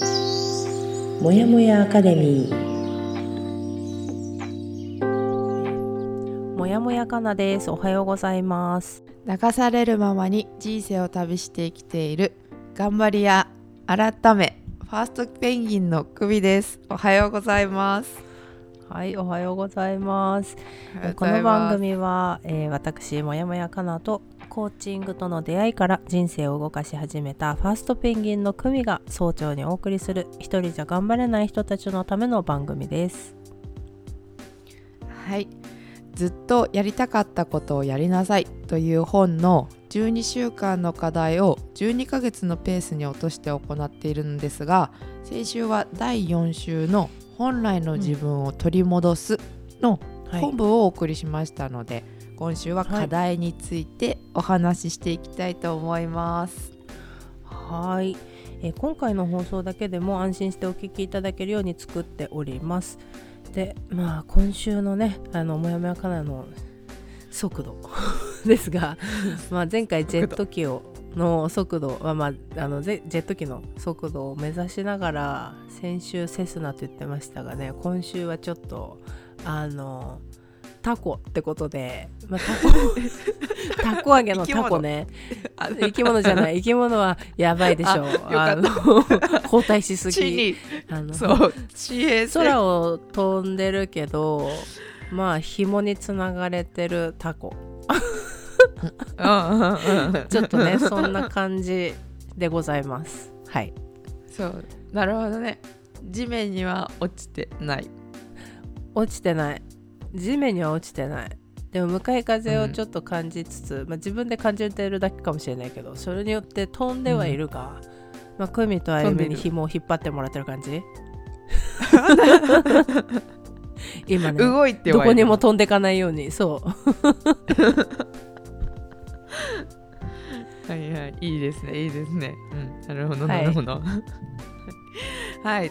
もやもやアカデミー。もやもやかなです。おはようございます。流されるままに人生を旅して生きている。頑張り屋。改め。ファーストペンギンの首です。おはようございます。はいおはようございます。この番組は、えー私もやもやかなとコーチングとの出会いから人生を動かし始めたファーストペンギンの組が早朝にお送りする一人じゃ頑張れない人たちのための番組です。はい。ずっとやりたかったことをやりなさいという本の12週間の課題を12ヶ月のペースに落として行っているのですが先週は第4週の本来の自分を取り戻すのはい。本部をお送りしましたので、今週は課題についてお話ししていきたいと思います。はい、えー今回の放送だけでも安心してお聞きいただけるように作っております。でまあ今週のねあのもやもやかなの速度 ですが まあ前回ジェット機をの速度は、まあ、あのジェット機の速度を目指しながら先週セスナと言ってましたがね今週はちょっとあのタコってことで、まあ、タコ タコ揚げのタコね。あ生き物じゃない。生き物はやばいでしょう。あの交代しす地ぎにあのそう空を飛んでるけどまあ紐につながれてるタコ。ちょっとねそんな感じでございます。はい。そう。なるほどね。地面には落ちてない。落ちてない地面には落ちてない。でも向かい風をちょっと感じつつ、まあ、自分で感じてるだけかもしれないけどそれによって飛んではいるが、まあ、クミとあゆみに紐を引っ張ってもらってる感じ。今ね動いてどこにも飛んでかないように。そう。はいはい。いいですね。いいですね。うん。なるほどはないるほど。はい、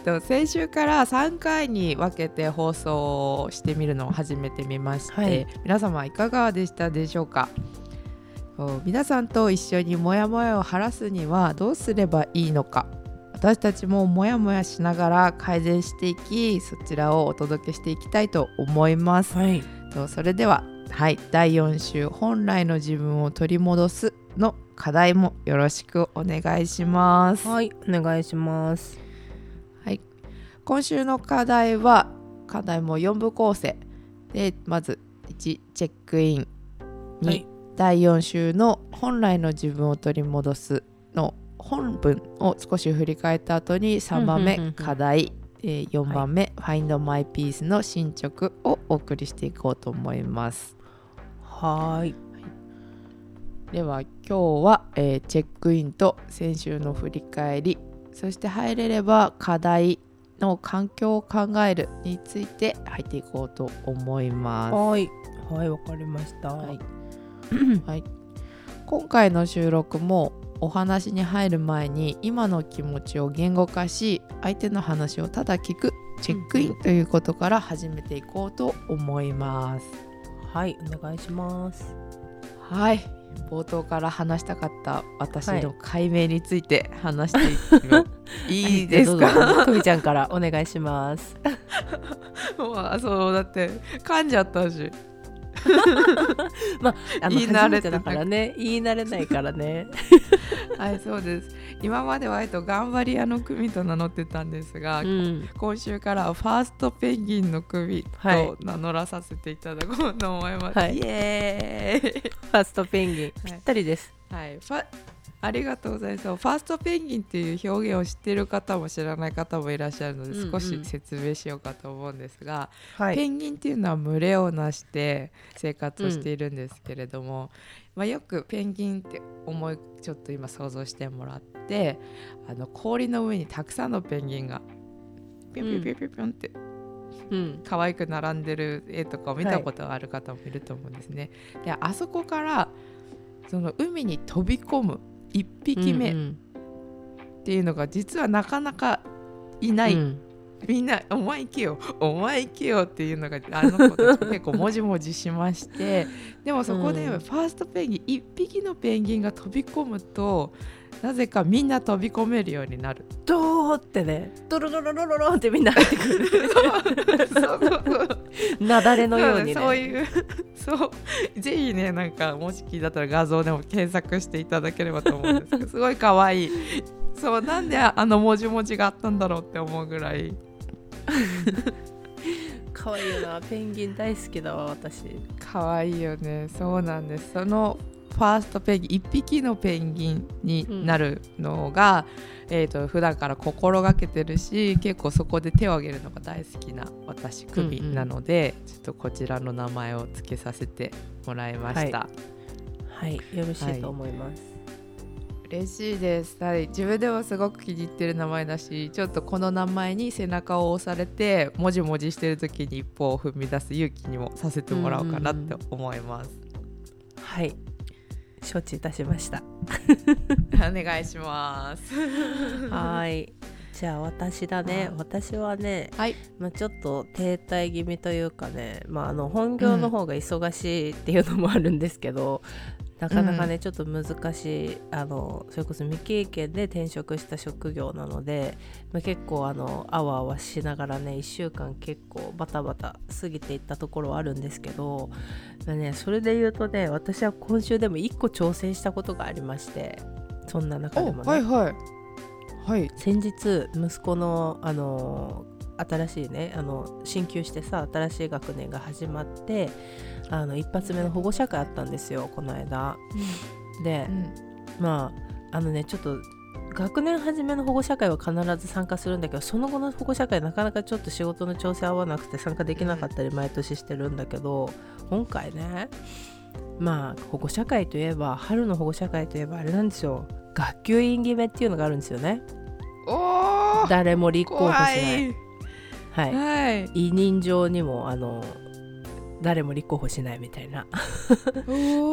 と先週から3回に分けて放送をしてみるのを始めてみまして、はい。皆様いかがでしたでしょうか？皆さんと一緒にモヤモヤを晴らすにはどうすればいいのか？私たちもモヤモヤしながら改善していきそちらをお届けしていきたいと思います。はい。とそれでは、はい、第4週「本来の自分を取り戻す」の課題もよろしくお願いします。はいお願いします。はい、今週の課題は課題も4部構成。でまず1チェックイン。2、はい。第4週の「本来の自分を取り戻す」の本文を少し振り返った後に3番目課題。えー4番目、Find My Peace の進捗をお送りしていこうと思います。はーい。では今日は、えーチェックインと先週の振り返り。そして入れれば課題の環境を考えるについて入っていこうと思います。はい。はいわかりました。はい。はい、今回の収録もお話に入る前に今の気持ちを言語化し相手の話をただ聞くチェックインということから始めていこうと思います。はいお願いします。はい冒頭から話したかった私はいの解明について話していってもいいですか？くみちゃんからお願いします。も うそうだって噛んじゃったし。あの言い慣れてだからね。言い慣れないからね。はいそうです今まではえっと頑張り屋の組と名乗ってたんですが、うん。今週からはファーストペンギンの組はい。と名乗らさせていただこうと思います、はい。イエーイ。ファーストペンギン。ぴったりです。はい、ファありがとうございます。ファーストペンギンっていう表現を知っている方も知らない方もいらっしゃるので、うんうん少し説明しようかと思うんですが、はペンギンっていうのは群れをなして生活をしているんですけれども、まあ、よくペンギンって思いちょっと今想像してもらってあの氷の上にたくさんのペンギンがピョンピョンピョンピョンピョンってうん可愛く並んでる絵とかを見たことがある方もいると思うんですね。であそこからその海に飛び込む1匹目っうん。ていうのが実はなかなかいない、うん。みんな「お前行けよ。お前行けよ」っていうのがあの子たち結構もじもじしまして。でもそこでうん。ファーストペンギン1匹のペンギンが飛び込むとなぜかみんな飛び込めるようになる。ドーってね。ドロロロロロロってみんな入ってくる。そう。そうそう雪崩のようにね。そういうそう。ぜひねなんかもし気だったら画像でも検索していただければと思うんですけど すごい可愛い。そうなんであの文字文字があったんだろうって思うぐらい。可愛いよな。ペンギン大好きだわ私。可愛いよね。そうなんです。そのファーストペンギン1匹のペンギンになるのが、うん、えーと、普段から心がけてるし結構そこで手を挙げるのが大好きな私クミなので、うんうん、ちょっとこちらの名前を付けさせてもらいました。はい、はい、よろしいと思います。はい。嬉しいです、はい、自分でもすごく気に入ってる名前だしちょっとこの名前に背中を押されてもじもじしてる時に一歩を踏み出す勇気にもさせてもらおうかなって思います。はい承知いたしました。お願いします。はい。じゃあ私だね。私はね、はい。まあ、ちょっと停滞気味というかね、まあ、あの本業の方が忙しいっていうのもあるんですけど、なかなかね、うん、ちょっと難しいあのそれこそ未経験で転職した職業なので、まあ、結構あのあわあわしながらね1週間結構バタバタ過ぎていったところはあるんですけど、まあね、それで言うとね私は今週でも1個挑戦したことがありましてそんな中でもね、はいはい。はい、先日息子のあの新しいねあの進級してさ新しい学年が始まってあの一発目の保護者会あったんですよこの間。うん、で、うん、まああのねちょっと学年初めの保護者会は必ず参加するんだけどその後の保護者会なかなかちょっと仕事の調整合わなくて参加できなかったり毎年してるんだけど今回ねまあ保護者会といえば春の保護者会といえばあれなんですよ。学級委員決めっていうのがあるんですよね。誰も立候補しない。はい、はい、委任状にもあの誰も立候補しないみたいな。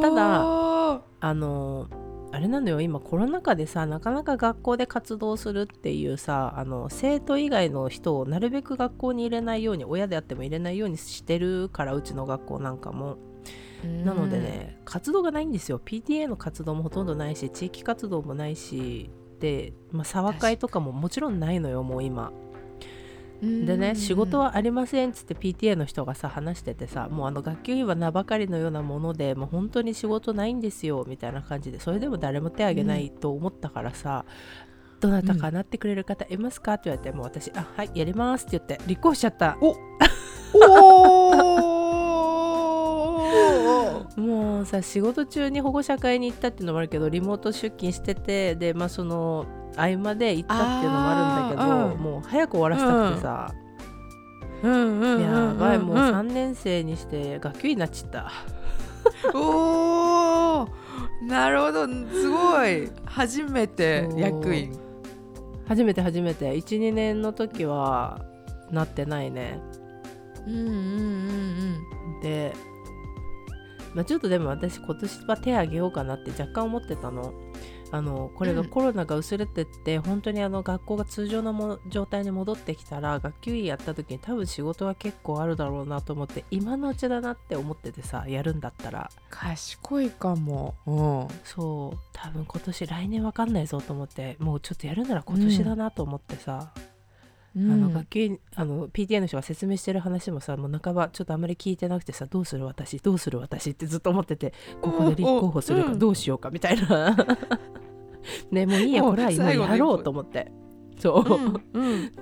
ただあのあれなんだよ。今コロナ禍でさなかなか学校で活動するっていうさあの生徒以外の人をなるべく学校に入れないように親であっても入れないようにしてるからうちの学校なんかも。なのでね活動がないんですよ。PTA の活動もほとんどないし地域活動もないしで、まあ、沢会とかももちろんないのよもう今でね仕事はありませんっつって PTA の人がさ話しててさもうあの学級委員は名ばかりのようなものでもう本当に仕事ないんですよみたいな感じでそれでも誰も手挙げないと思ったからさ、うん、どなたかなってくれる方いますかって言われてもう私あはいやりますって言って立候補しちゃった。お もうさ仕事中に保護者会に行ったっていうのもあるけどリモート出勤しててでまあその合間で行ったっていうのもあるんだけど、うん、もう早く終わらせたくてさ、うん。うんうん、やばいもう3年生にして学級になっちゃった。おーなるほどすごい。初めて役員。初めて初めて。12年の時はなってないね。うんうんうんうん。でまあ、ちょっとでも私今年は手あげようかなって若干思ってたの。あのこれがコロナが薄れてって、うん、本当にあの学校が通常のも状態に戻ってきたら学級委員やった時に多分仕事は結構あるだろうなと思って今のうちだなって思っててさやるんだったら。賢いかも、うん、そう。多分今年来年わかんないぞと思ってもうちょっとやるなら今年だなと思ってさ、うんあの学級あの PTA の人が説明してる話もさもう半ばちょっとあんまり聞いてなくてさどうする私どうする私ってずっと思っててここで立候補するかどうしようかみたいな。ねもういいやこれは今やろうと思って。そう、うん、うん、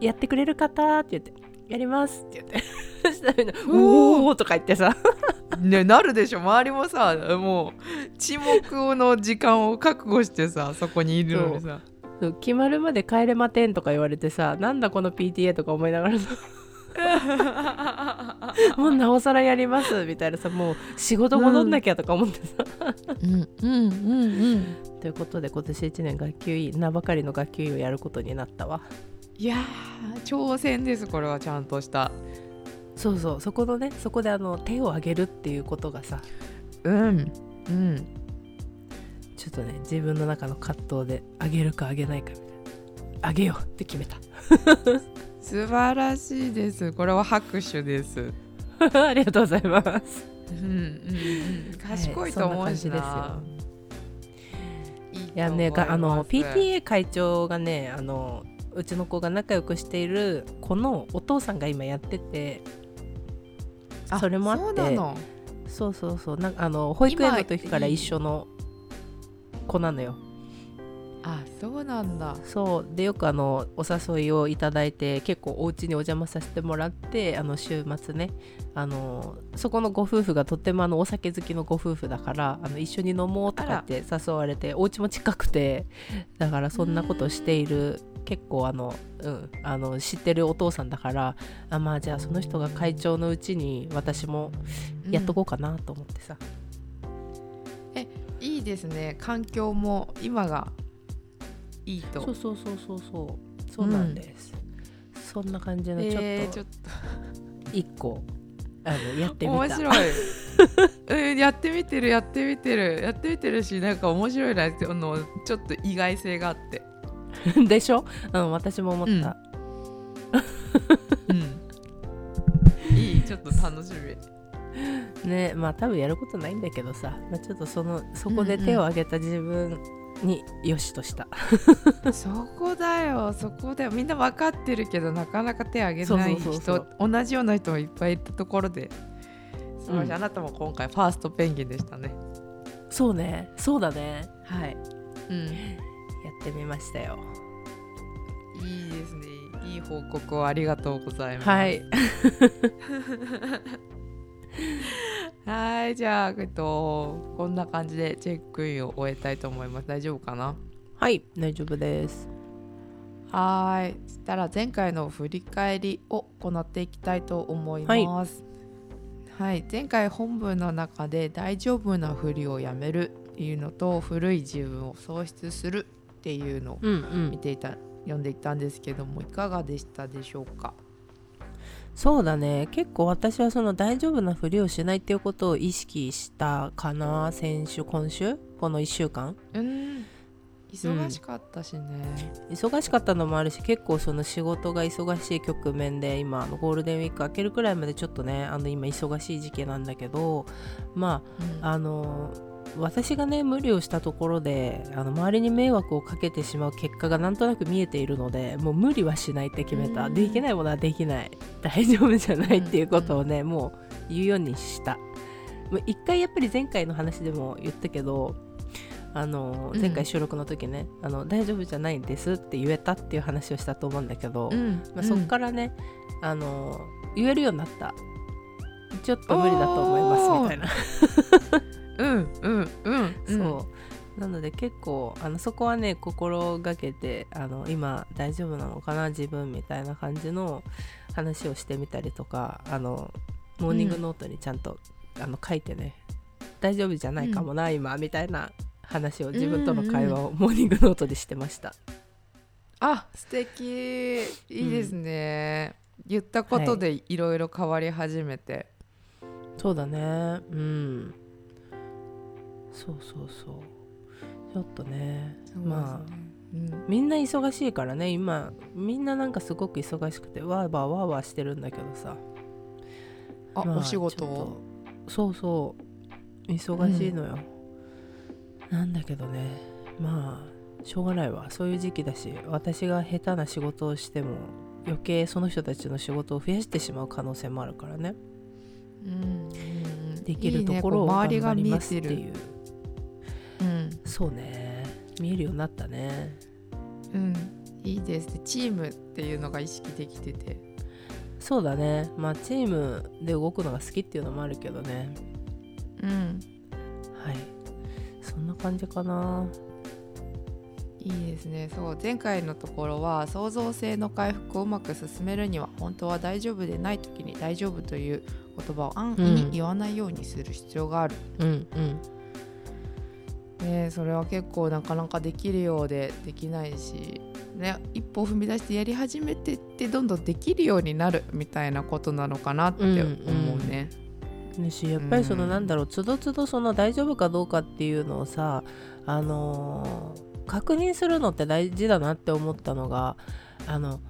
やってくれる方って言ってやりますって言って。そしたらみんな「おお!」とか言ってさ。ねなるでしょ。周りもさもう沈黙の時間を覚悟してさそこにいるのにさ決まるまで帰れまてんとか言われてさなんだこの PTA とか思いながらさ。もうなおさらやりますみたいなさもう仕事戻んなきゃとか思ってさ、うんうんうんうん。ということで今年1年学級委員名ばかりの学級委員をやることになったわ。いや挑戦ですこれはちゃんとした。そうそうそこのねそこであの手を挙げるっていうことがさ。うんうんちょっとね自分の中の葛藤であげるかあげないかみたいな。あげようって決めた。素晴らしいです。これは拍手です。ありがとうございます。うんうんうん。賢いと思うしな、はい、いいいやねがあの PTA 会長がねあのうちの子が仲良くしている子のお父さんが今やっててそれもあってそうそうそう。なんかあの保育園の時から一緒の子なのよ。あそうなんだ。そう。でよくあのお誘いをいただいて結構お家にお邪魔させてもらってあの週末ね。あのそこのご夫婦がとってもあのお酒好きのご夫婦だからあの一緒に飲もうとかって誘われてお家も近くて。だからそんなことしている結構あの、うん、あの知ってるお父さんだからあまあじゃあその人が会長のうちに私もやっとこうかなと思ってさ、いいですね。環境も今がいいと。そうそうそうそうそう。そうなんです、そんな感じのちょっと、えーちょっ一個あのやってとみた。面白い。う んやってみてるやってみてる。やってみてるしなんか面白いなってあのちょっと意外性があって。でしょ、うん、私も思った、うん。いいちょっと楽しみ ねまあ多分やることないんだけどさ、まあ、ちょっとそのそこで手を挙げた自分によしとした、そこだよ。そこだよ。みんな分かってるけどなかなか手挙げない人同じような人もいっぱいいたところで。素晴らしい、うんあなたも今回ファーストペンギンでしたね。そうね。そうだね。はい。うん。やってみましたよ。いいですね。いい報告をありがとうございます。はい はいじゃあえっとこんな感じでチェックインを終えたいと思います。大丈夫かな？はい大丈夫です。はーいそしたら前回の振り返りを行っていきたいと思います。はい、前回本文の中で大丈夫なふりをやめるっていうのと古い自分を喪失するっていうのをうんうん。見ていた読んでいったんですけどもいかがでしたでしょうか？そうだね。結構私はその大丈夫なふりをしないっていうことを意識したかな先週今週？この1週間？うん。忙しかったしね、忙しかったのもあるし結構その仕事が忙しい局面で今あのゴールデンウィーク明けるくらいまでちょっとねあの今忙しい時期なんだけどまうん。ああの私がね無理をしたところであの周りに迷惑をかけてしまう結果がなんとなく見えているのでもう無理はしないって決めた、うん。できないものはできない。大丈夫じゃないっていうことをね、もう言うようにした。一回やっぱり前回の話でも言ったけどあのうん。前回収録の時ね、あの大丈夫じゃないんですって言えたっていう話をしたと思うんだけど、うん。まあ、そっからね、あの言えるようになった。ちょっと無理だと思いますみたいな うんうんうんうん。そう。なので結構あのそこはね心がけてあの今大丈夫なのかな自分みたいな感じの話をしてみたりとかあのモーニングノートにちゃんと、あの書いてね大丈夫じゃないかもな、今みたいな話を自分との会話をモーニングノートでしてました。あ素敵。いいですね、言ったことでいろいろ変わり始めて、そうだね。うんそうそうそう。ちょっとねまあうん。みんな忙しいからね今みんななんかすごく忙しくてわーわーわーわーしてるんだけどさ。あ、まあお仕事そうそう。忙しいのよ、なんだけどねまあしょうがないわ。そういう時期だし私が下手な仕事をしても余計その人たちの仕事を増やしてしまう可能性もあるからね。うんうんできるところを頑張りますっていう。うんそうね。見えるようになったね。うん。いいですね。チームっていうのが意識できてて。そうだね。まあチームで動くのが好きっていうのもあるけどね。うん。はい。そんな感じかな。いいですね。そう前回のところは創造性の回復をうまく進めるには本当は大丈夫でない時に大丈夫という言葉を安易に言わないようにする必要がある、うんうんね、それは結構なかなかできるようでできないし、ね、一歩踏み出してやり始めてってどんどんできるようになるみたいなことなのかなって思うね。ねしやっぱりそのうんなんだろうつどつどその大丈夫かどうかっていうのをさあのー確認するのって大事だなって思ったのがあの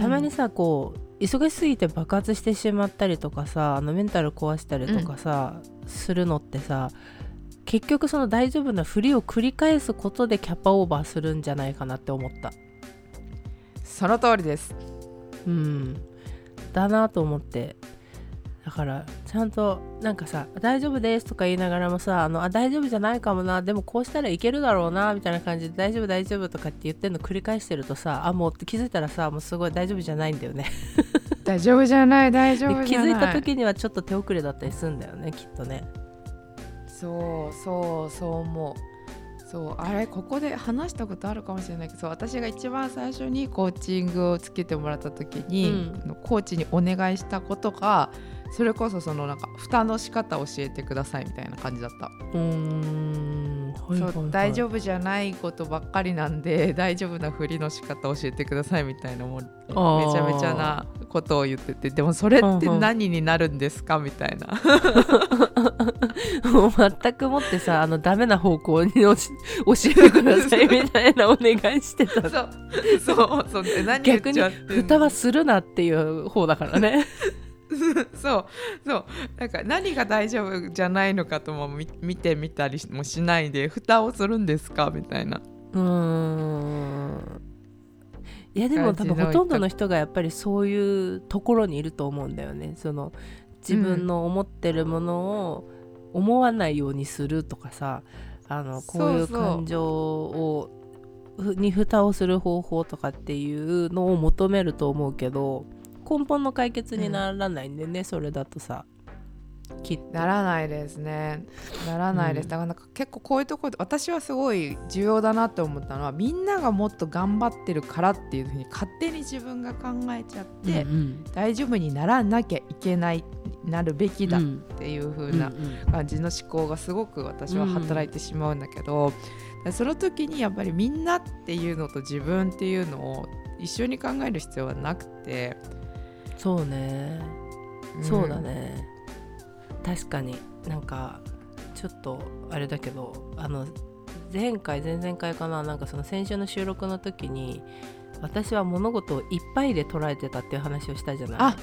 たまにさこう忙しすぎて爆発してしまったりとかさあのメンタル壊したりとかさ、するのってさ結局その大丈夫なふりを繰り返すことでキャパオーバーするんじゃないかなって思った。その通りです。うん。だなと思って。だからちゃんとなんかさ「大丈夫です」とか言いながらもさ「あのあ大丈夫じゃないかもな。でもこうしたらいけるだろうな」みたいな感じで「大丈夫大丈夫」とかって言ってるの繰り返してるとさあもう気づいたらさもうすごい大丈夫じゃないんだよね。大丈夫じゃない大丈で夫じゃない。気づいた時にはちょっと手遅れだったりするんだよねきっとねそうそうそう思う。そうあれここで話したことあるかもしれないけどそう私が一番最初にコーチングをつけてもらった時に、うコーチにお願いしたことがそれこそそのなんか蓋の仕方教えてくださいみたいな感じだった、うーん。はいはい大丈夫じゃないことばっかりなんで大丈夫なふりの仕方教えてくださいみたいなもうめちゃめちゃなことを言っててでもそれって何になるんですかみたいな。もう全くもってさあのダメな方向に教えてくださいみたいなお願いしてた。そうそうそう逆に蓋はするなっていう方だからね。そうそうなんか何が大丈夫じゃないのかとも見見てみたりもしないで蓋をするんですか？みたいな。うーんいやでも多分ほとんどの人がやっぱりそういうところにいると思うんだよね。その自分の思ってるものを思わないようにするとかさあのこういう感情をふに蓋をする方法とかっていうのを求めると思うけど根本の解決にならないんでね、それだとさならないですね。ならないです、うん。だからなんか結構こういうところで私はすごい重要だなって思ったのはみんながもっと頑張ってるからっていうふうに勝手に自分が考えちゃって、うん大丈夫にならなきゃいけないなるべきだっうんていう風うんな感じの思考がすごく私は働いてしまうんだけど、その時にやっぱりみんなっていうのと自分っていうのを一緒に考える必要はなくて、そうね。ん。そうだね確かになんかちょっとあれだけどあの前回前々回かななんかその先週の収録の時に私は物事をいっぱいで捉えてたっていう話をしたじゃない。あ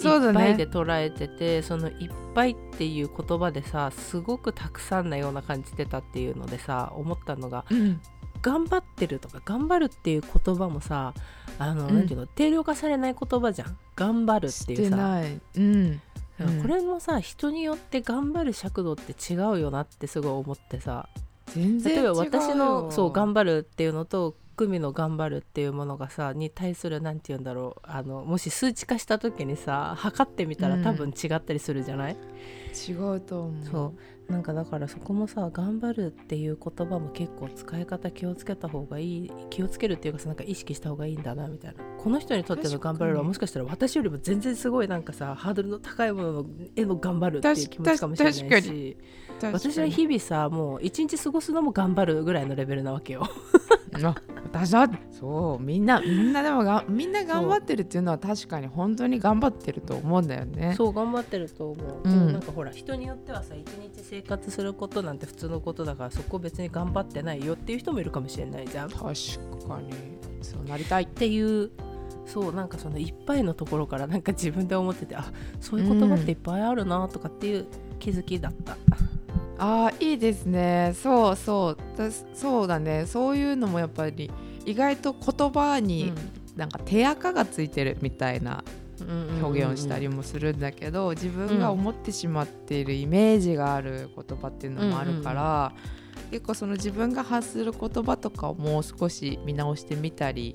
そうだね。いっぱいで捉えててそのいっぱいっていう言葉でさすごくたくさんなような感じてたっていうのでさ思ったのがうん。頑張ってるとか頑張るっていう言葉もさあの、うん。なんていうの定量化されない言葉じゃん。頑張るってしいうさ。うんこれもさ人によって頑張る尺度って違うよなってすごい思ってさ。例えば私のそう頑張るっていうのと久美の頑張るっていうものがさに対するなんて言うんだろう。あのもし数値化した時にさ測ってみたらうん。多分違ったりするじゃない、違うと思う。そうなんかだからそこもさ頑張るっていう言葉も結構使い方気をつけた方がいい気をつけるっていうかさなんか意識した方がいいんだなみたいな。この人にとっての頑張るはもしかしたら私よりも全然すごいなんかさハードルの高いもののへの頑張るっていう気持ちかもしれないし。私は日々さもう一日過ごすのも頑張るぐらいのレベルなわけよ。あ私はそうみんなみんなでもがみんな頑張ってるっていうのは確かに本当に頑張ってると思うんだよね。そう頑張ってると思う、うん。なんかほら人によってはさ一日生活することなんて普通のことだからそこ別に頑張ってないよっていう人もいるかもしれないじゃん。確かに。そうなりたい。っていうそうなんかそのいっぱいのところからなんか自分で思っててあそういう言葉っていっぱいあるなとかっていう気づきだった。あーいいですね。そうそうだそうだね。そういうのもやっぱり意外と言葉になんか手垢がついてるみたいな表現をしたりもするんだけど、自分が思ってしまっているイメージがある言葉っていうのもあるから、結構その自分が発する言葉とかをもう少し見直してみたり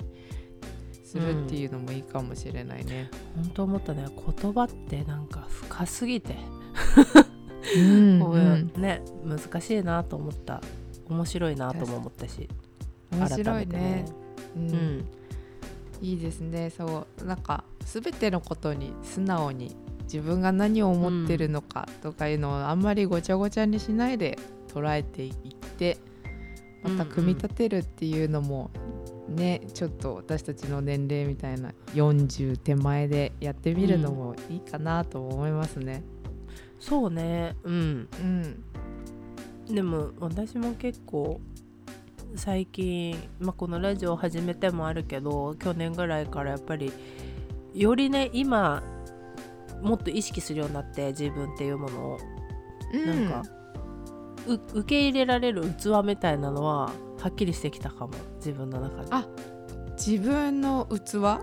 するっていうのもいいかもしれないね。本当思ったね。言葉ってなんか深すぎて、うんこううん。いうね難しいなと思った。面白いなとも思ったし。面白い改めてね。ううん。んいいですね。そう。なんか全てのことに素直に自分が何を思ってるのかとかいうのをあんまりごちゃごちゃにしないで捉えていってまた組み立てるっていうのもねちょっと私たちの年齢みたいな40手前でやってみるのもいいかなと思いますね。そうね。うん。うん、でも私も結構最近、まあ、このラジオを始めてもあるけど去年ぐらいからやっぱりよりね今もっと意識するようになって自分っていうものを、なんかう受け入れられる器みたいなのははっきりしてきたかも。自分の中で。あ自分の器？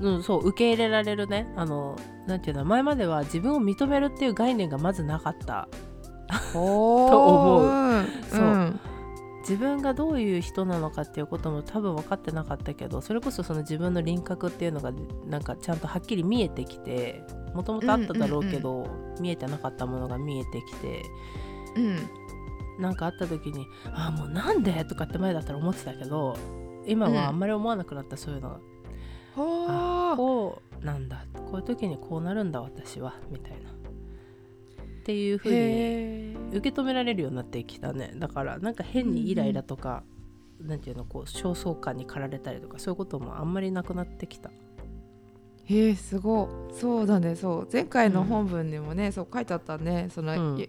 うん、そう受け入れられるね。あのなんていうの前までは自分を認めるっていう概念がまずなかった。お と思う。うん。そう。ん自分がどういう人なのかっていうことも多分分かってなかったけどそれこそその自分の輪郭っていうのがなんかちゃんとはっきり見えてきてもともとあっただろうけど、見えてなかったものが見えてきてうん。なんかあった時に「ああもうなんで?」とかって前だったら思ってたけど今はあんまり思わなくなった、そういうのがこうなんだ。こういう時にこうなるんだ私は。みたいな。っていう風にへー。受け止められるようになってきたね。だからなんか変にイライラとか、なんていうのこう焦燥感に駆られたりとかそういうこともあんまりなくなってきた。へえすごい。そうだね。そう。前回の本文にもね、そう書いてあったね。その、うん。い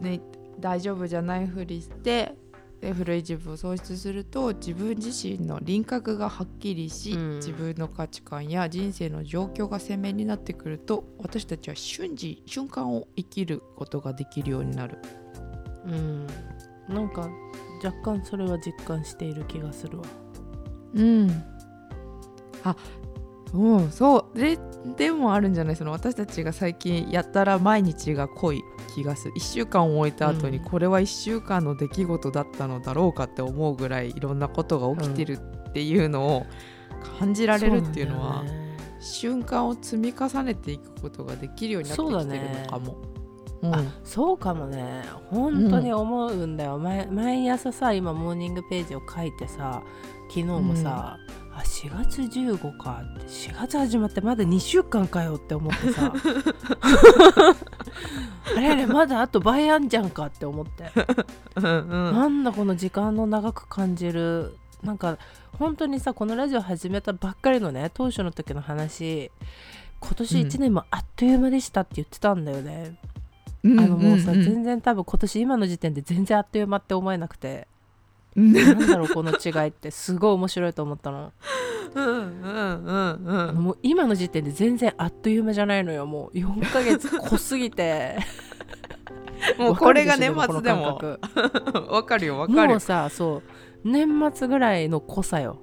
ね大丈夫じゃないふりしてで古い自分を喪失すると自分自身の輪郭がはっきりし、うん。自分の価値観や人生の状況が鮮明になってくると私たちは瞬時瞬間を生きることができるようになる。うん。なんか若干それは実感している気がするわ。うん。あうんそう。ででもあるんじゃない？その私たちが最近やったら毎日が濃い気がする。1週間を終えた後にうん。これは1週間の出来事だったのだろうかって思うぐらいいろんなことが起きてるっていうのを感じられるっていうのはね瞬間を積み重ねていくことができるようになってきてるのかも。うん。あそうかもね。本当に思うんだよ、毎毎朝さ今モーニングページを書いてさ昨日もさ、あ4月15かって4月始まってまだ2週間かよって思ってさ あれあれまだあと倍あんじゃんかって思って、うんうん。なんだこの時間の長く感じる。なんか本当にさこのラジオ始めたばっかりのね当初の時の話今年1年もあっという間でしたって言ってたんだよね、あのもうさ、んん全然多分今年今の時点で全然あっという間って思えなくて。うんなんだろうこの違いって。すごい面白いと思ったの。うんうんうんうんもう今の時点で全然あっという間じゃないのよもう。4ヶ月濃すぎて。もうこれが年末でも。わかるよわかる。もうさそう。年末ぐらいの濃さよ。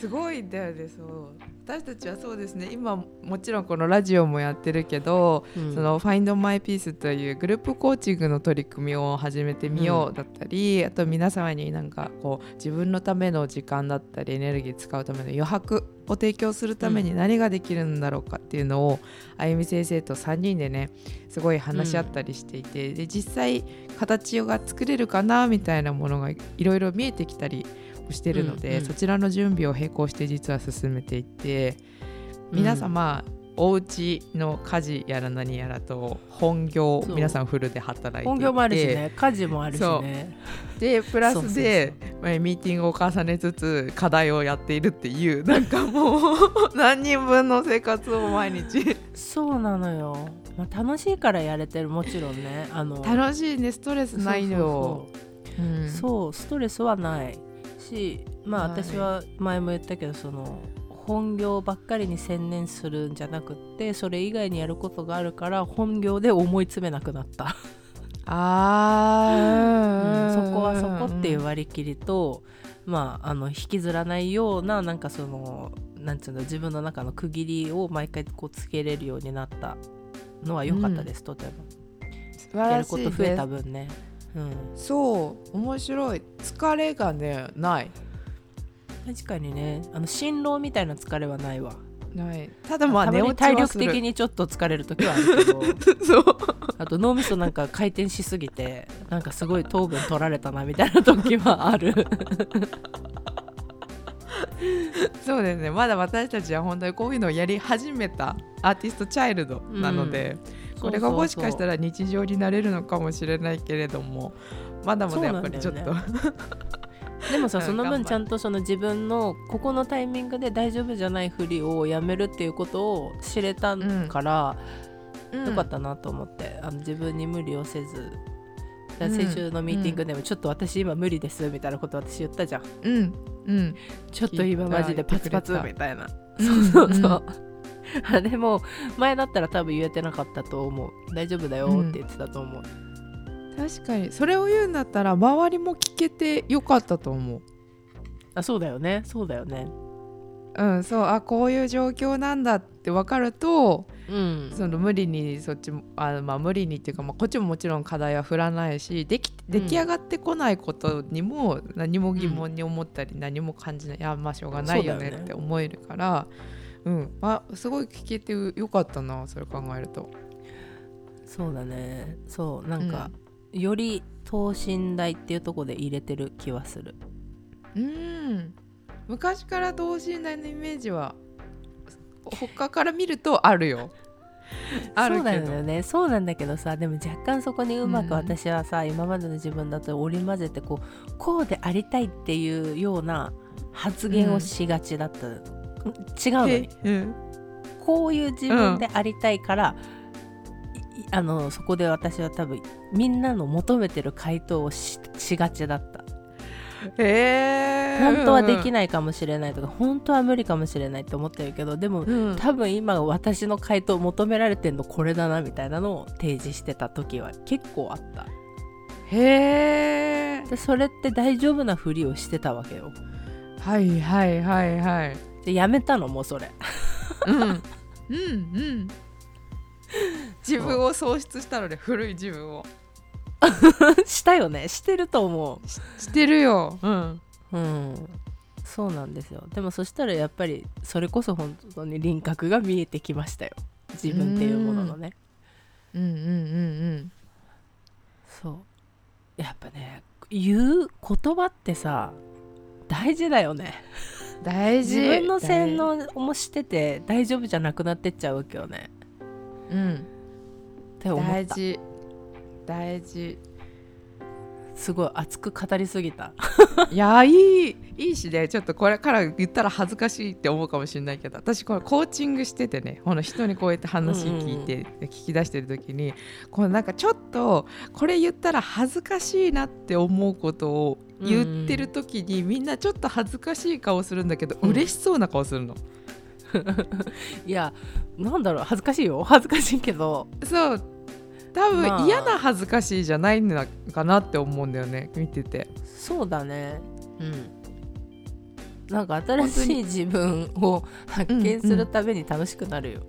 すごいんだよねそう私たちはそうですね。今もちろんこのラジオもやってるけど、うん。その Find My Peace というグループコーチングの取り組みを始めてみようだったり、あと皆様になんかこう自分のための時間だったりエネルギー使うための余白を提供するために何ができるんだろうかっていうのを、あゆみ先生と3人でねすごい話し合ったりしていて、で実際形が作れるかなみたいなものがいろいろ見えてきたりしてるので、うんうん。そちらの準備を並行して実は進めていって皆様、お家の家事やら何やらと本業皆さんフルで働いて本業もあるしね。家事もあるしね。でプラスでまあミーティングを重ねつつ課題をやっているっていう なんかもう何人分の生活を毎日。そうなのよ、まあ、楽しいからやれてるもちろんね。あの楽しいね。ストレスないよ。そうそうう。ん。ストレスはないしまあ私は前も言ったけどその本業ばっかりに専念するんじゃなくってそれ以外にやることがあるから本業で思い詰めなくなった、あー、そこはそこっていう割り切りと、まああの引きずらないようななんかそのなんつうの自分の中の区切りを毎回こうつけれるようになったのは良かったです、とても。素晴やるらしいこと増えたね分ね、うん、そう面白い。疲れがねない。確かにねあの辛労みたいな疲れはないわ。ない。ただまあ寝落ち体力的にちょっと疲れる時はあるけど。そう。あと脳みそなんか回転しすぎてなんかすごい糖分取られたなみたいな時はある。そうですね。まだ私たちは本当にこういうのをやり始めたアーティストチャイルドなので、これがもしかしたらら日常になれるのかもしれないけれどもまだまだやっぱりちょっと、そうなんでもさうんその分ちゃんとその自分のここのタイミングで大丈夫じゃないふりをやめるっていうことを知れたから、うん。よかったなと思って。あの自分に無理をせず先週のミーティングでもちょっと私今無理ですみたいなこと私言ったじゃんうんうんちょっと今マジでパツパツみたいなうんそうそうそう あでも前だったら多分言えてなかったと思う。大丈夫だよって言ってたと思う、確かに。それを言うんだったら周りも聞けてよかったと思う。あそうだよね。そうだよね。うんそうあこういう状況なんだって分かるとうん。その無理にそっちもあまあ無理にっていうか、まあ、こっちももちろん課題は振らないしでき出来上がってこないことにも何も疑問に思ったり何も感じない、いやまあしょうがないよねって思えるからうんあすごい聞けてよかったなそれ考えると。そうだね。そうなんか、より等身大っていうところで入れてる気はする。うん。昔から等身大のイメージは他から見るとあるよ。あ るそうだけど。よねそうなんだけどさでも若干そこにうまくうん。私はさ、今までの自分だと織り交ぜてこうこうでありたいっていうような発言をしがちだった、違うのに。うん。こういう自分でありたいから、いあのそこで私は多分みんなの求めてる回答をししがちだった。へえ本当はできないかもしれないとか本当は無理かもしれないって思ってるけどでもうん。多分今私の回答求められてんのこれだなみたいなのを提示してた時は結構あった。へえでそれって大丈夫なふりをしてたわけよ。はいはいはいはいでやめたのもうそれ。うん。うんうん。自分を喪失したので古い自分を。したよね。してると思してるよ。うん。ううん。そうなんですよ。でもそしたらやっぱりそれこそ本当に輪郭が見えてきましたよ。自分っていうもののね。うん。うんうんそう。やっぱね言う言葉ってさ大事だよね。うん大事。自分の洗脳もしてて大丈夫じゃなくなってっちゃうわけよね。うん。って思った。大事。大事。すごい熱く語りすぎた。いやいいいいしね。ちょっとこれから言ったら恥ずかしいって思うかもしれないけど。私これコーチングしててね。この人にこうやって話聞いて、聞き出してる時にこのなんかちょっとこれ言ったら恥ずかしいなって思うことを言ってる時に、みんなちょっと恥ずかしい顔するんだけど、うん。嬉しそうな顔するの。いやなんだろう恥ずかしいよ。恥ずかしいけど。そう。多分、まあ。嫌な恥ずかしいじゃないのかなって思うんだよね見てて。そうだね。うん。なんか新しい自分を発見するために楽しくなるよ、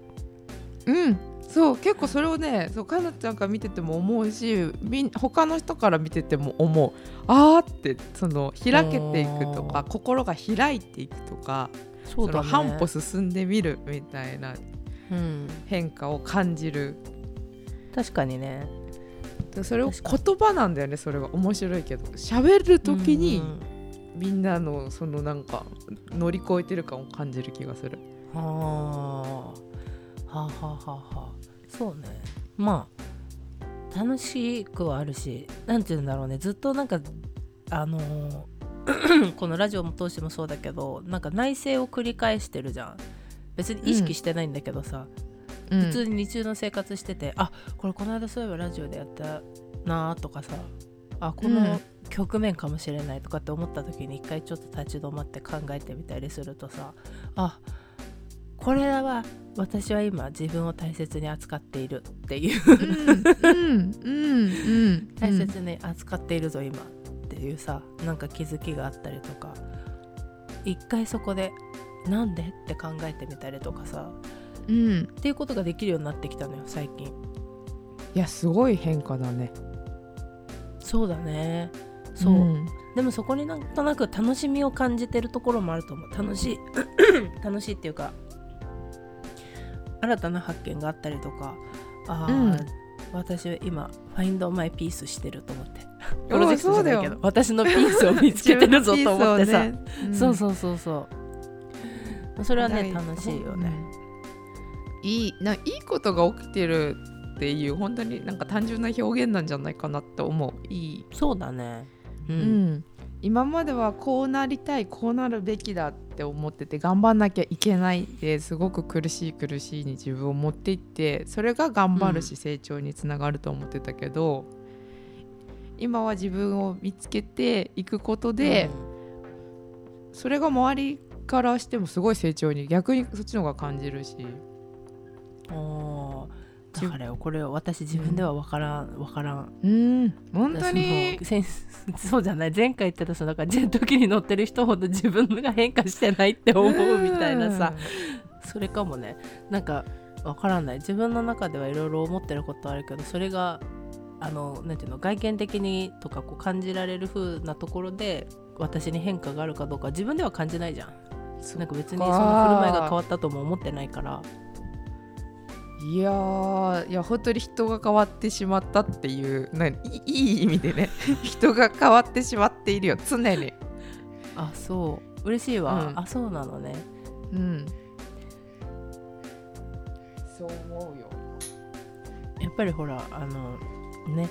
うんそう結構それをねそうかなちゃんから見てても思うしみん他の人から見てても思う。あーってその開けていくとか心が開いていくとかそうだね。の半歩進んでみるみたいなうん、変化を感じる。確かにね。でそれを確言葉なんだよねそれが面白いけど。喋る時にうん。みんなのそのなんか乗り越えてる感を感じる気がする。はあはあはあはあはあ。そうね。まあ楽しくはあるしなんて言うんだろうね。ずっとなんかあのー このラジオも通してもそうだけどなんか内省を繰り返してるじゃん。別に意識してないんだけどさ、うん。普通に日中の生活しててあこれこの間そういえばラジオでやったなとかさ。あこうん。の局面かもしれないとかって思った時に一回ちょっと立ち止まって考えてみたりするとさあこれは私は今自分を大切に扱っているっていう。大切に扱っているぞ今っていうさなんか気づきがあったりとか。一回そこでなんでって考えてみたりとかさ。うん。っていうことができるようになってきたのよ最近。いやすごい変化だね。そうだね。そう、ん。でもそこになんとなく楽しみを感じてるところもあると思う。楽しい 楽しいっていうか新たな発見があったりとかあー、うん。私は今ファインドマイピースしてると思って。おプロジェクトじゃないけど私のピースを見つけてるぞと思ってさ、自分のピースをね。そうそうそうそう。それはね大楽しいよね、うん。いいないいことが起きてるっていう本当になんか単純な表現なんじゃないかなって思う。いい、そうだね。う、うんん、今まではこうなりたいこうなるべきだって思ってて頑張んなきゃいけないですごく苦しい苦しいに自分を持っていってそれが頑張るし成長につながると思ってたけど、今は自分を見つけていくことで、それが周りからしてもすごい成長に逆にそっちの方が感じるし。うんあーだからよこれ私自分では分からん分からん。うん。本当に。そうじゃない前回言ってたそのなんかジェット機に乗ってる人ほど自分が変化してないって思うみたいなさ。それかもね。なんか分からない。自分の中ではいろいろ思ってることあるけどそれがあのなんていうの外見的にとかこう感じられる風なところで私に変化があるかどうか自分では感じないじゃん。なんか別にその振る舞いが変わったとも思ってないからいやーいや本当に人が変わってしまったっていうないいい意味でね 人が変わってしまっているよ常に。あそう。嬉しいわ、うん。あそうなのね。うん。そう思うよ。やっぱりほらあのね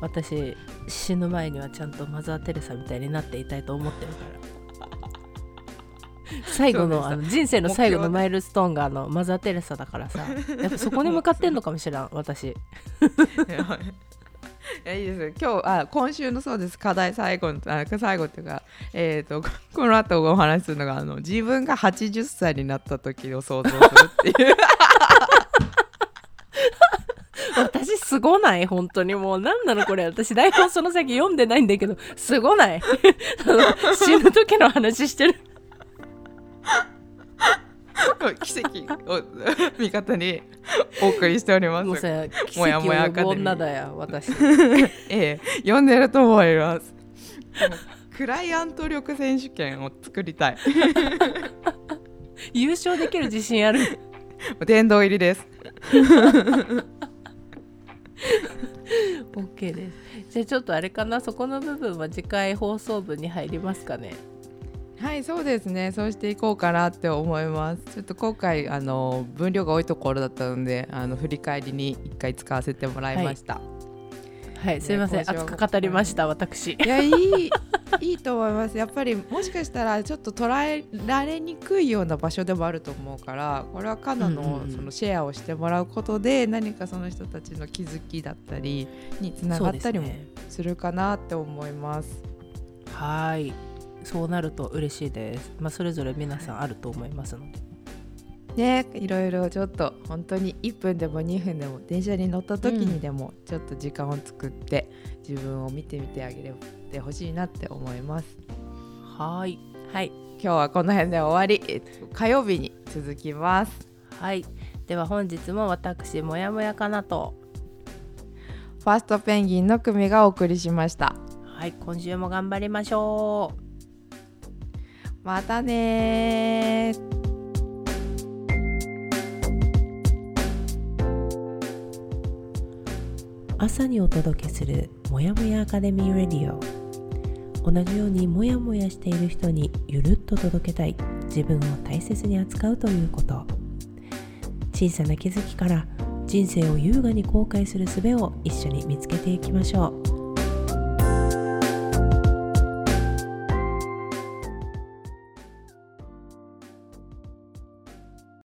私死ぬ前にはちゃんとマザー・テレサみたいになっていたいと思ってるから 最後のあの人生の最後のマイルストーンがあのマザー・テレサだからさ。やっぱそこに向かってんのかもしれん私。いやいいですよ。今日あ今週のそうです。課題最後のあ最後っていうかえっ、とこの後お話しするのがあの自分が80歳になった時を想像するっていう。私すごない？本当に。もう何なのこれ。私台本その先読んでないんだけどすごない？死ぬ時の話してる奇跡を味方にお送りしております。もやもやアカデミー女だよ私。ええ読んでると思います。クライアント力選手権を作りたい。優勝できる自信ある？殿堂入りです。OK です。じゃあちょっとあれかな？そこの部分は次回放送分に入りますかねはいそうですね。そうしていこうかなって思います。ちょっと今回あの分量が多いところだったのであの振り返りに一回使わせてもらいました、はい。すいません。熱く語りました私。い、やいいいいと思います。やっぱりもしかしたらちょっと捉えられにくいような場所でもあると思うからこれはカナのうんそのシェアをしてもらうことで何かその人たちの気づきだったりにつながったりもすね。するかなって思います。はいそうなると嬉しいです。まあそれぞれ皆さんあると思いますので。ねいろいろちょっと本当に1分でも2分でも電車に乗った時にでもちょっと時間を作って自分を見てみてあげてほしいなって思います。はい。はい。今日はこの辺で終わり、えっと、火曜日に続きます。はい。では本日も私もやもやかなと。ファーストペンギンの組がお送りしました。はい。今週も頑張りましょうまたね朝にお届けするもやもやアカデミーレディオ。同じようにもやもやしている人にゆるっと届けたい。自分を大切に扱うということ。小さな気づきから人生を優雅に後悔する術を一緒に見つけていきましょう。